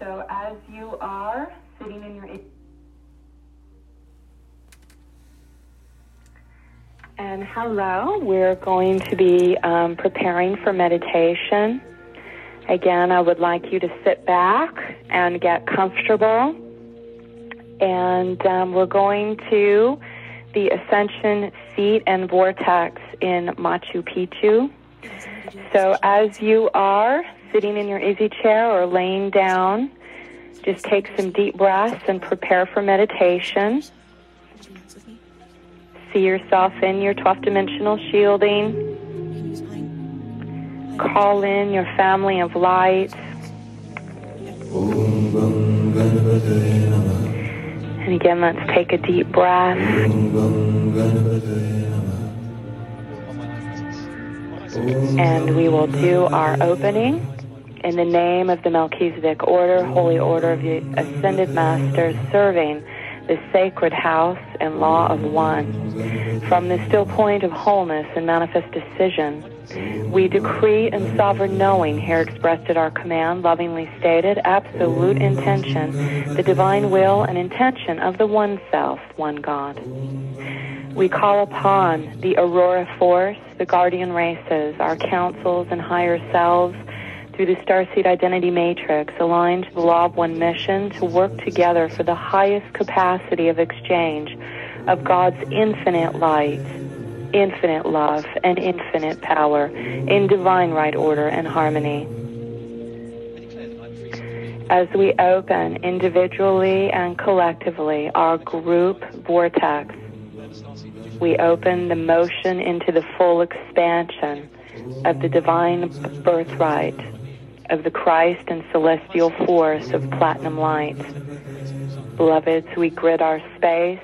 So as you are sitting in your and hello, we're going to be um, preparing for meditation. Again, I would like you to sit back and get comfortable. And um, we're going to the Ascension Seat and Vortex in Machu Picchu. So as you are sitting in your easy chair or laying down, just take some deep breaths and prepare for meditation. See yourself in your 12th dimensional shielding. Call in your family of light. And again, let's take a deep breath. And we will do our opening in the name of the Melchizedek Order, Holy Order of the Ascended Masters, serving the sacred house and law of one. From the still point of wholeness and manifest decision, we decree in sovereign knowing, here expressed at our command, lovingly stated, absolute intention, the divine will and intention of the one self, one God. We call upon the aurora force, the guardian races, our councils and higher selves, through the Starseed Identity Matrix, aligned to the Law of One mission to work together for the highest capacity of exchange of God's infinite light, infinite love, and infinite power in divine right order and harmony. As we open individually and collectively our group vortex, we open the motion into the full expansion of the divine birthright of the Christ and celestial force of platinum light. Beloveds, we grid our space.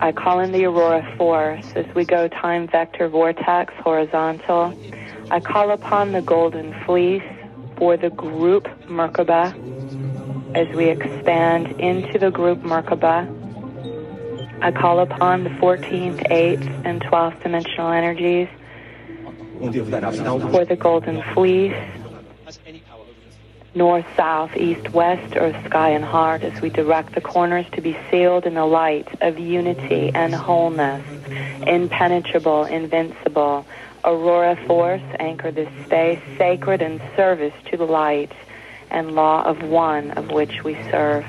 I call in the aurora force as we go time vector vortex horizontal. I call upon the golden fleece for the group Merkaba as we expand into the group Merkaba. I call upon the 14th, 8th, and 12th dimensional energies for the golden fleece north, south, east, west, earth, sky, and heart as we direct the corners to be sealed in the light of unity and wholeness, impenetrable, invincible. Aurora force, anchor this space, sacred in service to the light and law of one of which we serve.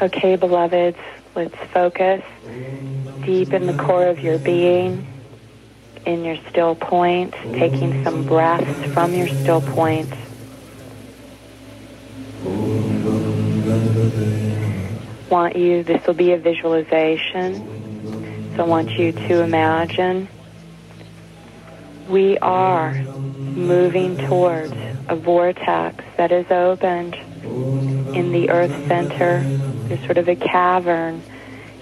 Okay, beloveds, let's focus deep in the core of your being in your still point, taking some breaths from your still point. Want you, this will be a visualization. So I want you to imagine we are moving towards a vortex that is opened in the earth center. There's sort of a cavern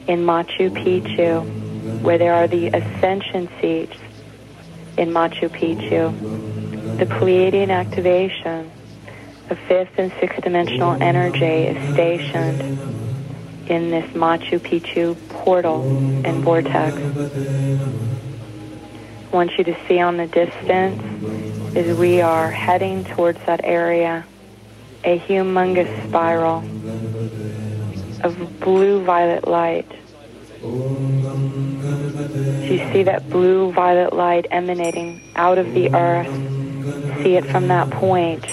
in Machu Picchu where there are the ascension seats in Machu Picchu. The Pleiadian activation of fifth and sixth dimensional energy is stationed in this Machu Picchu portal and vortex. I want you to see on the distance as we are heading towards that area a humongous spiral of blue violet light you see that blue violet light emanating out of the earth. See it from that point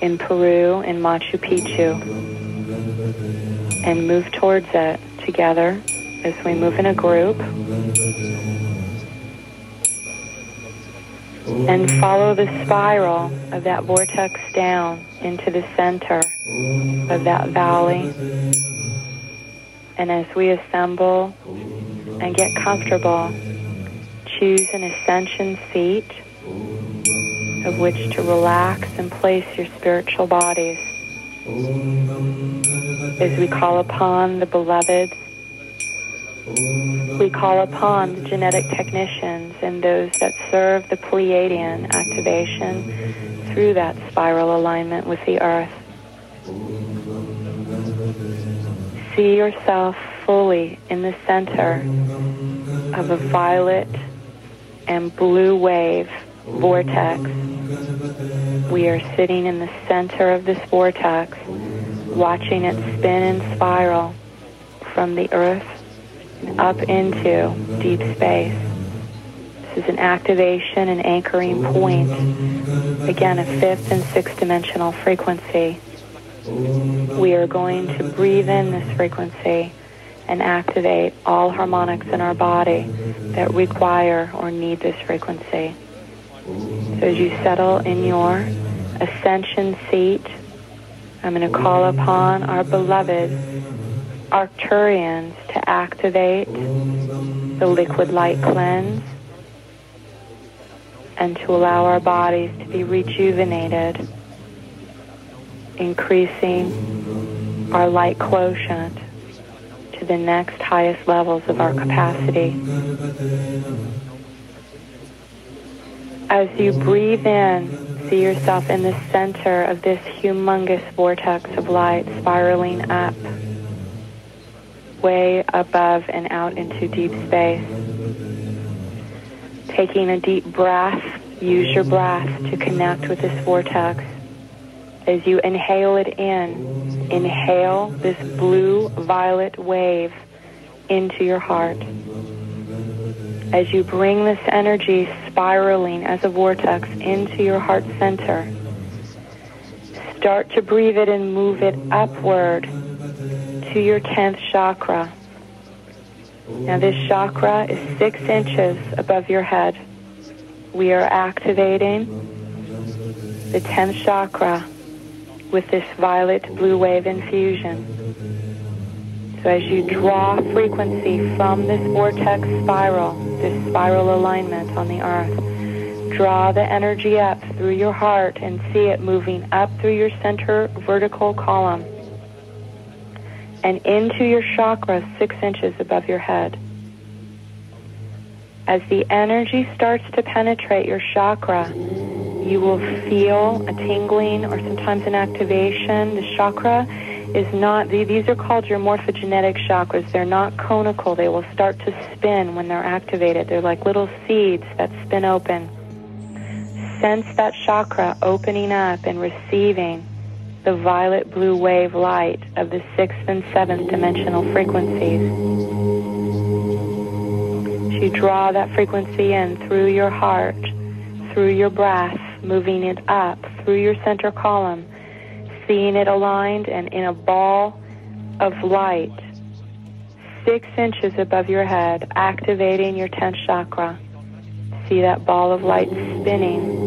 in Peru, in Machu Picchu. And move towards it together as we move in a group. And follow the spiral of that vortex down into the center of that valley. And as we assemble and get comfortable, choose an ascension seat of which to relax and place your spiritual bodies. As we call upon the beloved, we call upon the genetic technicians and those that serve the Pleiadian activation through that spiral alignment with the earth. See yourself fully in the center of a violet and blue wave vortex. We are sitting in the center of this vortex, watching it spin and spiral from the earth up into deep space. This is an activation and anchoring point. Again, a fifth and sixth dimensional frequency. We are going to breathe in this frequency and activate all harmonics in our body that require or need this frequency. So as you settle in your ascension seat, I'm going to call upon our beloved Arcturians to activate the liquid light cleanse and to allow our bodies to be rejuvenated, increasing our light quotient to the next highest levels of our capacity. As you breathe in, see yourself in the center of this humongous vortex of light spiraling up, way above and out into deep space. Taking a deep breath, use your breath to connect with this vortex. As you inhale it in, inhale this blue violet wave into your heart. As you bring this energy spiraling as a vortex into your heart center, start to breathe it and move it upward to your 10th chakra. Now this chakra is six inches above your head. We are activating the 10th chakra with this violet blue wave infusion. So as you draw frequency from this vortex spiral, this spiral alignment on the earth, draw the energy up through your heart and see it moving up through your center vertical column and into your chakra six inches above your head. As the energy starts to penetrate your chakra, you will feel a tingling or sometimes an activation. The chakra is not, these are called your morphogenetic chakras. They're not conical. They will start to spin when they're activated. They're like little seeds that spin open. Sense that chakra opening up and receiving the violet blue wave light of the sixth and seventh dimensional frequencies. You draw that frequency in through your heart, through your breath, moving it up through your center column, seeing it aligned and in a ball of light six inches above your head, activating your 10th chakra. See that ball of light spinning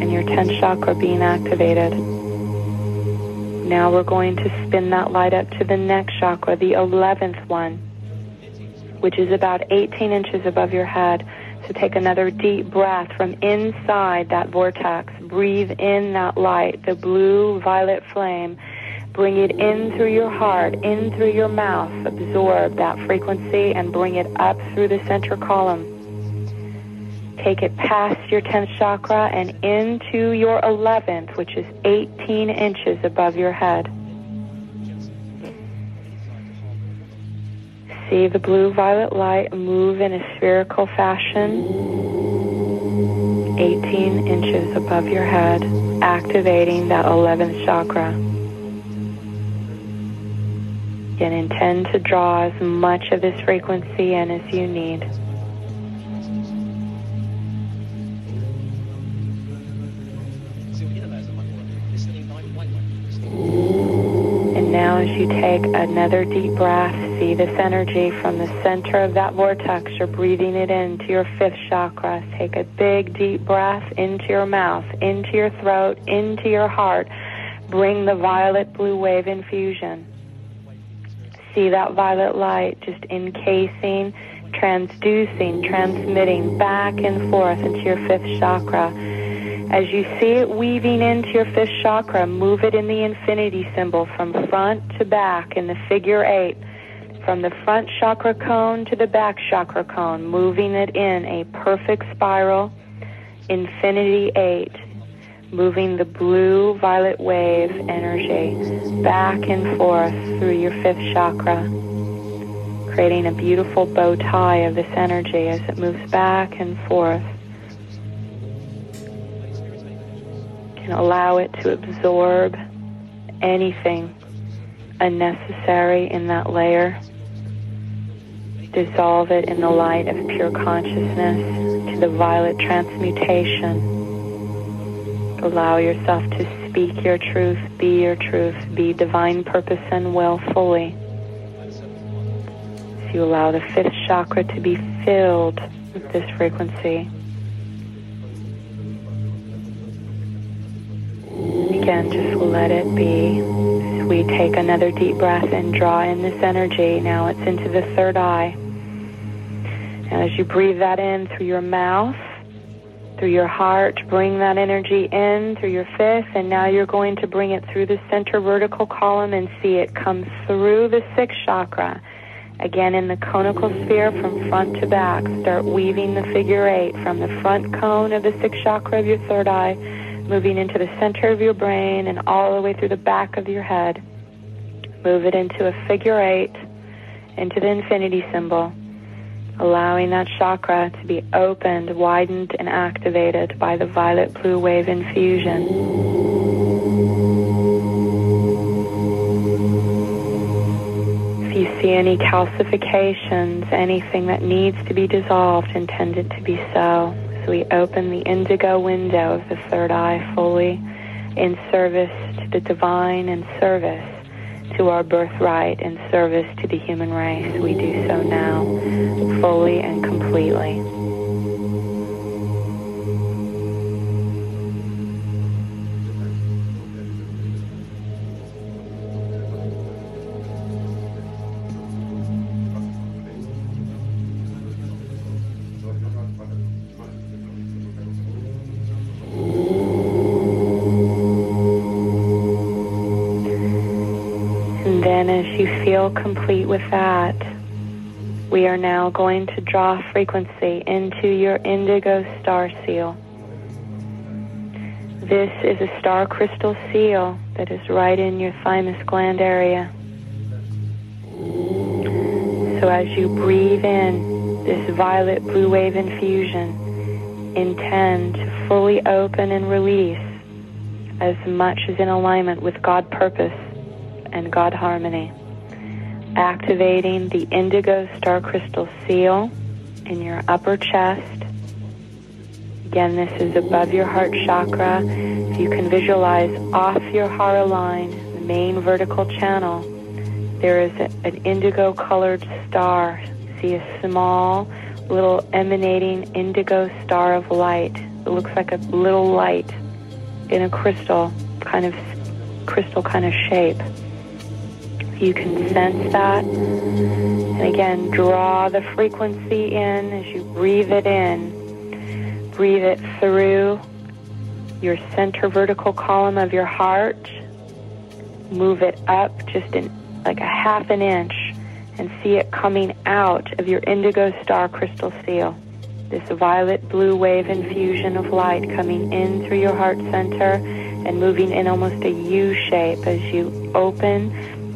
and your 10th chakra being activated. Now we're going to spin that light up to the next chakra, the 11th one, which is about 18 inches above your head. So take another deep breath from inside that vortex. Breathe in that light, the blue violet flame. Bring it in through your heart, in through your mouth. Absorb that frequency and bring it up through the center column. Take it past your 10th chakra and into your 11th, which is 18 inches above your head. See the blue violet light move in a spherical fashion 18 inches above your head, activating that 11th chakra. And intend to draw as much of this frequency in as you need. And now as you take another deep breath, see this energy from the center of that vortex. You're breathing it into your fifth chakra. Take a big deep breath into your mouth, into your throat, into your heart. Bring the violet blue wave infusion. See that violet light just encasing, transducing, transmitting back and forth into your fifth chakra as you see it weaving into your fifth chakra, move it in the infinity symbol from front to back in the figure eight, from the front chakra cone to the back chakra cone, moving it in a perfect spiral, infinity eight, moving the blue violet wave energy back and forth through your fifth chakra, creating a beautiful bow tie of this energy as it moves back and forth can allow it to absorb anything unnecessary in that layer. Dissolve it in the light of pure consciousness to the violet transmutation. Allow yourself to speak your truth, be your truth, be divine purpose and will fully. So you allow the fifth chakra to be filled with this frequency. Again, just let it be. As we take another deep breath and draw in this energy, now it's into the third eye. And as you breathe that in through your mouth, through your heart, bring that energy in through your fifth, and now you're going to bring it through the center vertical column and see it come through the sixth chakra. Again, in the conical sphere from front to back, start weaving the figure eight from the front cone of the sixth chakra of your third eye moving into the center of your brain and all the way through the back of your head. Move it into a figure eight, into the infinity symbol, allowing that chakra to be opened, widened, and activated by the violet blue wave infusion. If you see any calcifications, anything that needs to be dissolved, intend it to be so. So we open the indigo window of the third eye fully in service to the divine and service to our birthright and service to the human race. We do so now fully and completely. Feel complete with that, we are now going to draw frequency into your indigo star seal. This is a star crystal seal that is right in your thymus gland area. So as you breathe in this violet blue wave infusion, intend to fully open and release as much as in alignment with God purpose and God harmony activating the indigo star crystal seal in your upper chest. Again, this is above your heart chakra. If you can visualize off your hara line, the main vertical channel, there is a, an indigo colored star. See a small, little emanating indigo star of light. It looks like a little light in a crystal, kind of crystal kind of shape you can sense that. And again, draw the frequency in as you breathe it in. Breathe it through your center vertical column of your heart. Move it up just in like a half an inch and see it coming out of your indigo star crystal seal. This violet blue wave infusion of light coming in through your heart center and moving in almost a U shape as you open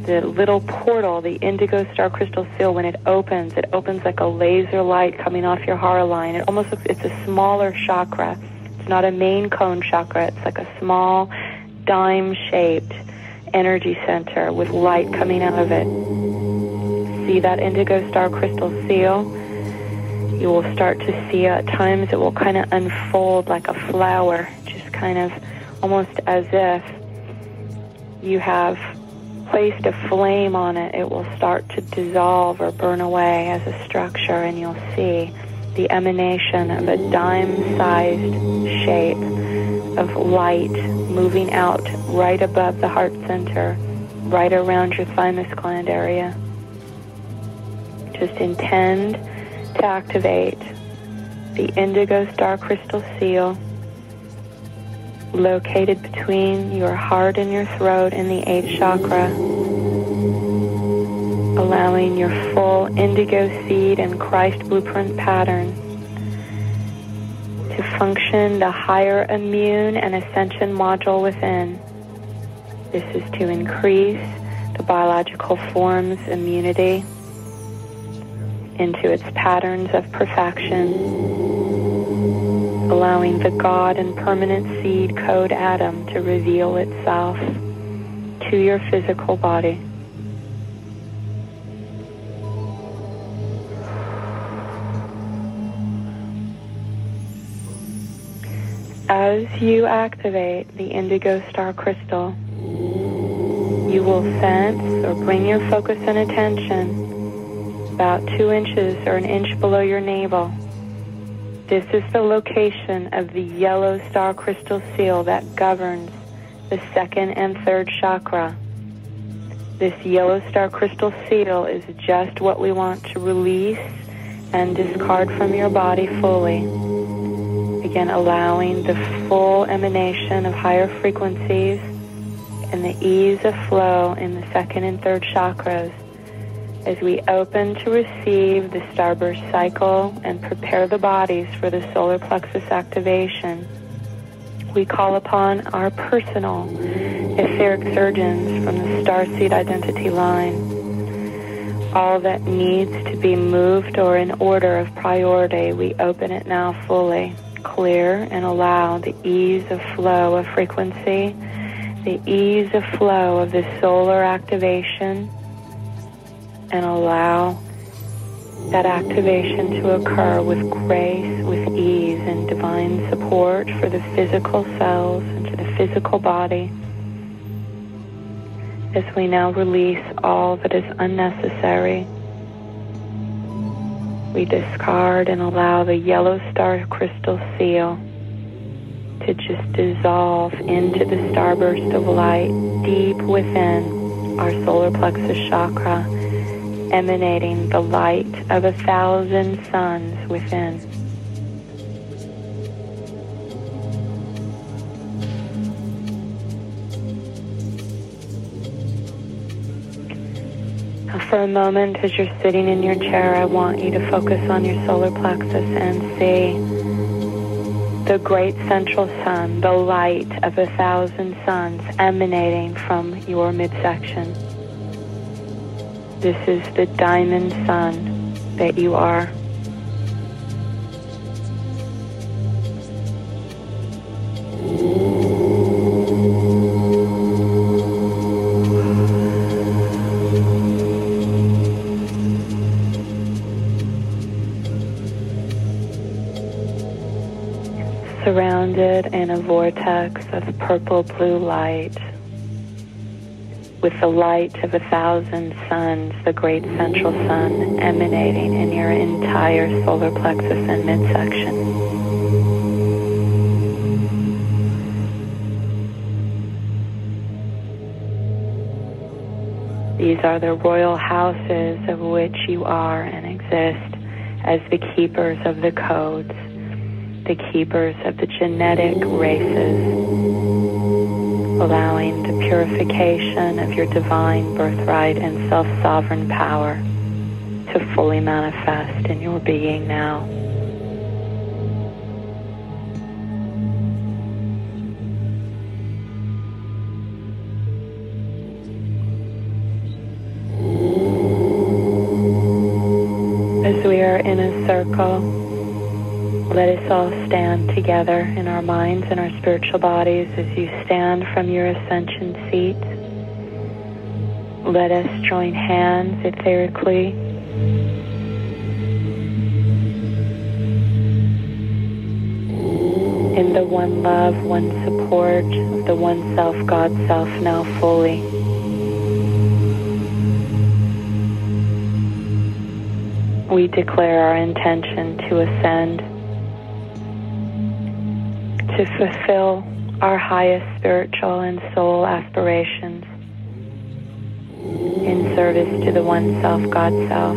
the little portal, the indigo star crystal seal, when it opens, it opens like a laser light coming off your hara line. It almost looks, it's a smaller chakra. It's not a main cone chakra. It's like a small dime-shaped energy center with light coming out of it. See that indigo star crystal seal? You will start to see at times it will kind of unfold like a flower, just kind of almost as if you have placed a flame on it, it will start to dissolve or burn away as a structure, and you'll see the emanation of a dime-sized shape of light moving out right above the heart center, right around your thymus gland area. Just intend to activate the indigo star crystal seal located between your heart and your throat in the eighth chakra, allowing your full indigo seed and Christ blueprint pattern to function the higher immune and ascension module within. This is to increase the biological form's immunity into its patterns of perfection allowing the God and permanent seed code atom to reveal itself to your physical body. As you activate the indigo star crystal, you will sense or bring your focus and attention about two inches or an inch below your navel. This is the location of the yellow star crystal seal that governs the second and third chakra. This yellow star crystal seal is just what we want to release and discard from your body fully. Again, allowing the full emanation of higher frequencies and the ease of flow in the second and third chakras as we open to receive the starburst cycle and prepare the bodies for the solar plexus activation. We call upon our personal etheric surgeons from the starseed identity line. All that needs to be moved or in order of priority, we open it now fully, clear, and allow the ease of flow of frequency the ease of flow of the solar activation and allow that activation to occur with grace, with ease, and divine support for the physical cells and for the physical body. As we now release all that is unnecessary, we discard and allow the yellow star crystal seal to just dissolve into the starburst of light deep within our solar plexus chakra, emanating the light of a thousand suns within. For a moment, as you're sitting in your chair, I want you to focus on your solar plexus and see the great central sun, the light of a thousand suns emanating from your midsection. This is the diamond sun that you are. surrounded in a vortex of purple blue light with the light of a thousand suns, the great central sun emanating in your entire solar plexus and midsection. These are the royal houses of which you are and exist as the keepers of the codes the keepers of the genetic races, allowing the purification of your divine birthright and self-sovereign power to fully manifest in your being now. As we are in a circle, let us all stand together in our minds and our spiritual bodies as you stand from your ascension seat. Let us join hands etherically. In the one love, one support of the one self, God self, now fully. We declare our intention to ascend to fulfill our highest spiritual and soul aspirations in service to the one self, God self,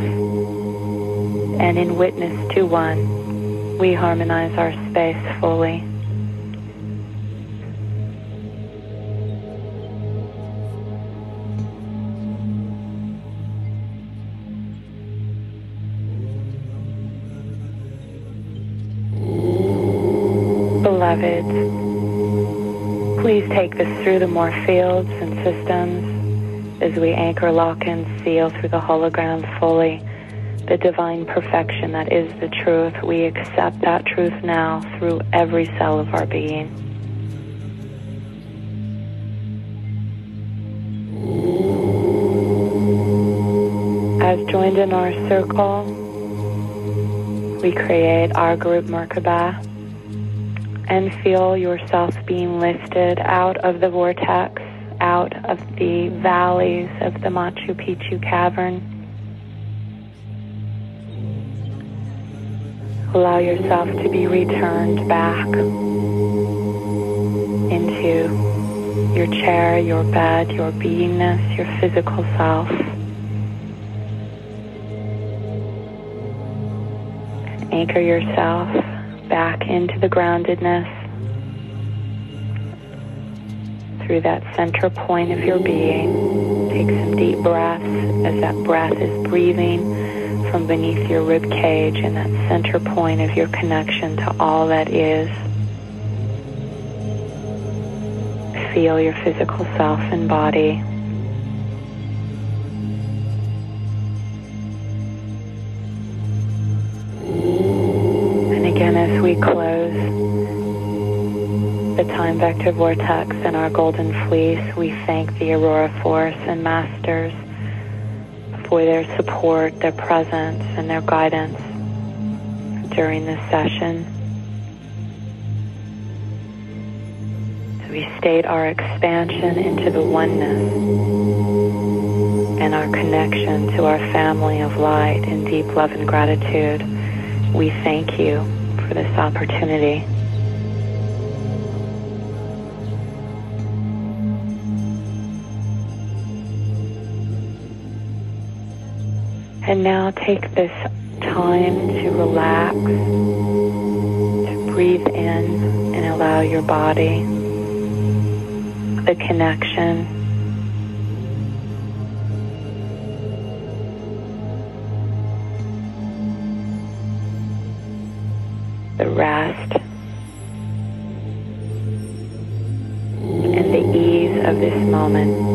and in witness to one, we harmonize our space fully. Take this through the more fields and systems as we anchor, lock, and seal through the hologram fully the divine perfection that is the truth. We accept that truth now through every cell of our being. As joined in our circle, we create our group Merkaba and feel yourself being lifted out of the vortex, out of the valleys of the Machu Picchu cavern. Allow yourself to be returned back into your chair, your bed, your beingness, your physical self. Anchor yourself back into the groundedness through that center point of your being. Take some deep breaths as that breath is breathing from beneath your rib cage and that center point of your connection to all that is. Feel your physical self and body. Vector vortex and our golden fleece, we thank the Aurora Force and Masters for their support, their presence, and their guidance during this session. We state our expansion into the oneness and our connection to our family of light in deep love and gratitude. We thank you for this opportunity. And now take this time to relax, to breathe in and allow your body the connection the rest, and the ease of this moment.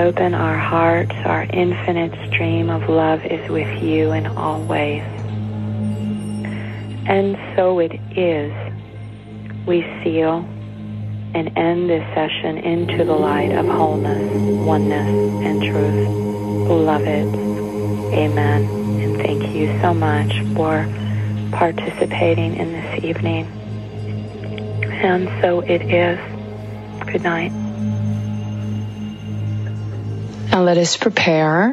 Open our hearts, our infinite stream of love is with you in all ways. And so it is. We seal and end this session into the light of wholeness, oneness, and truth. Beloved, amen. And thank you so much for participating in this evening. And so it is. Good night. Let us prepare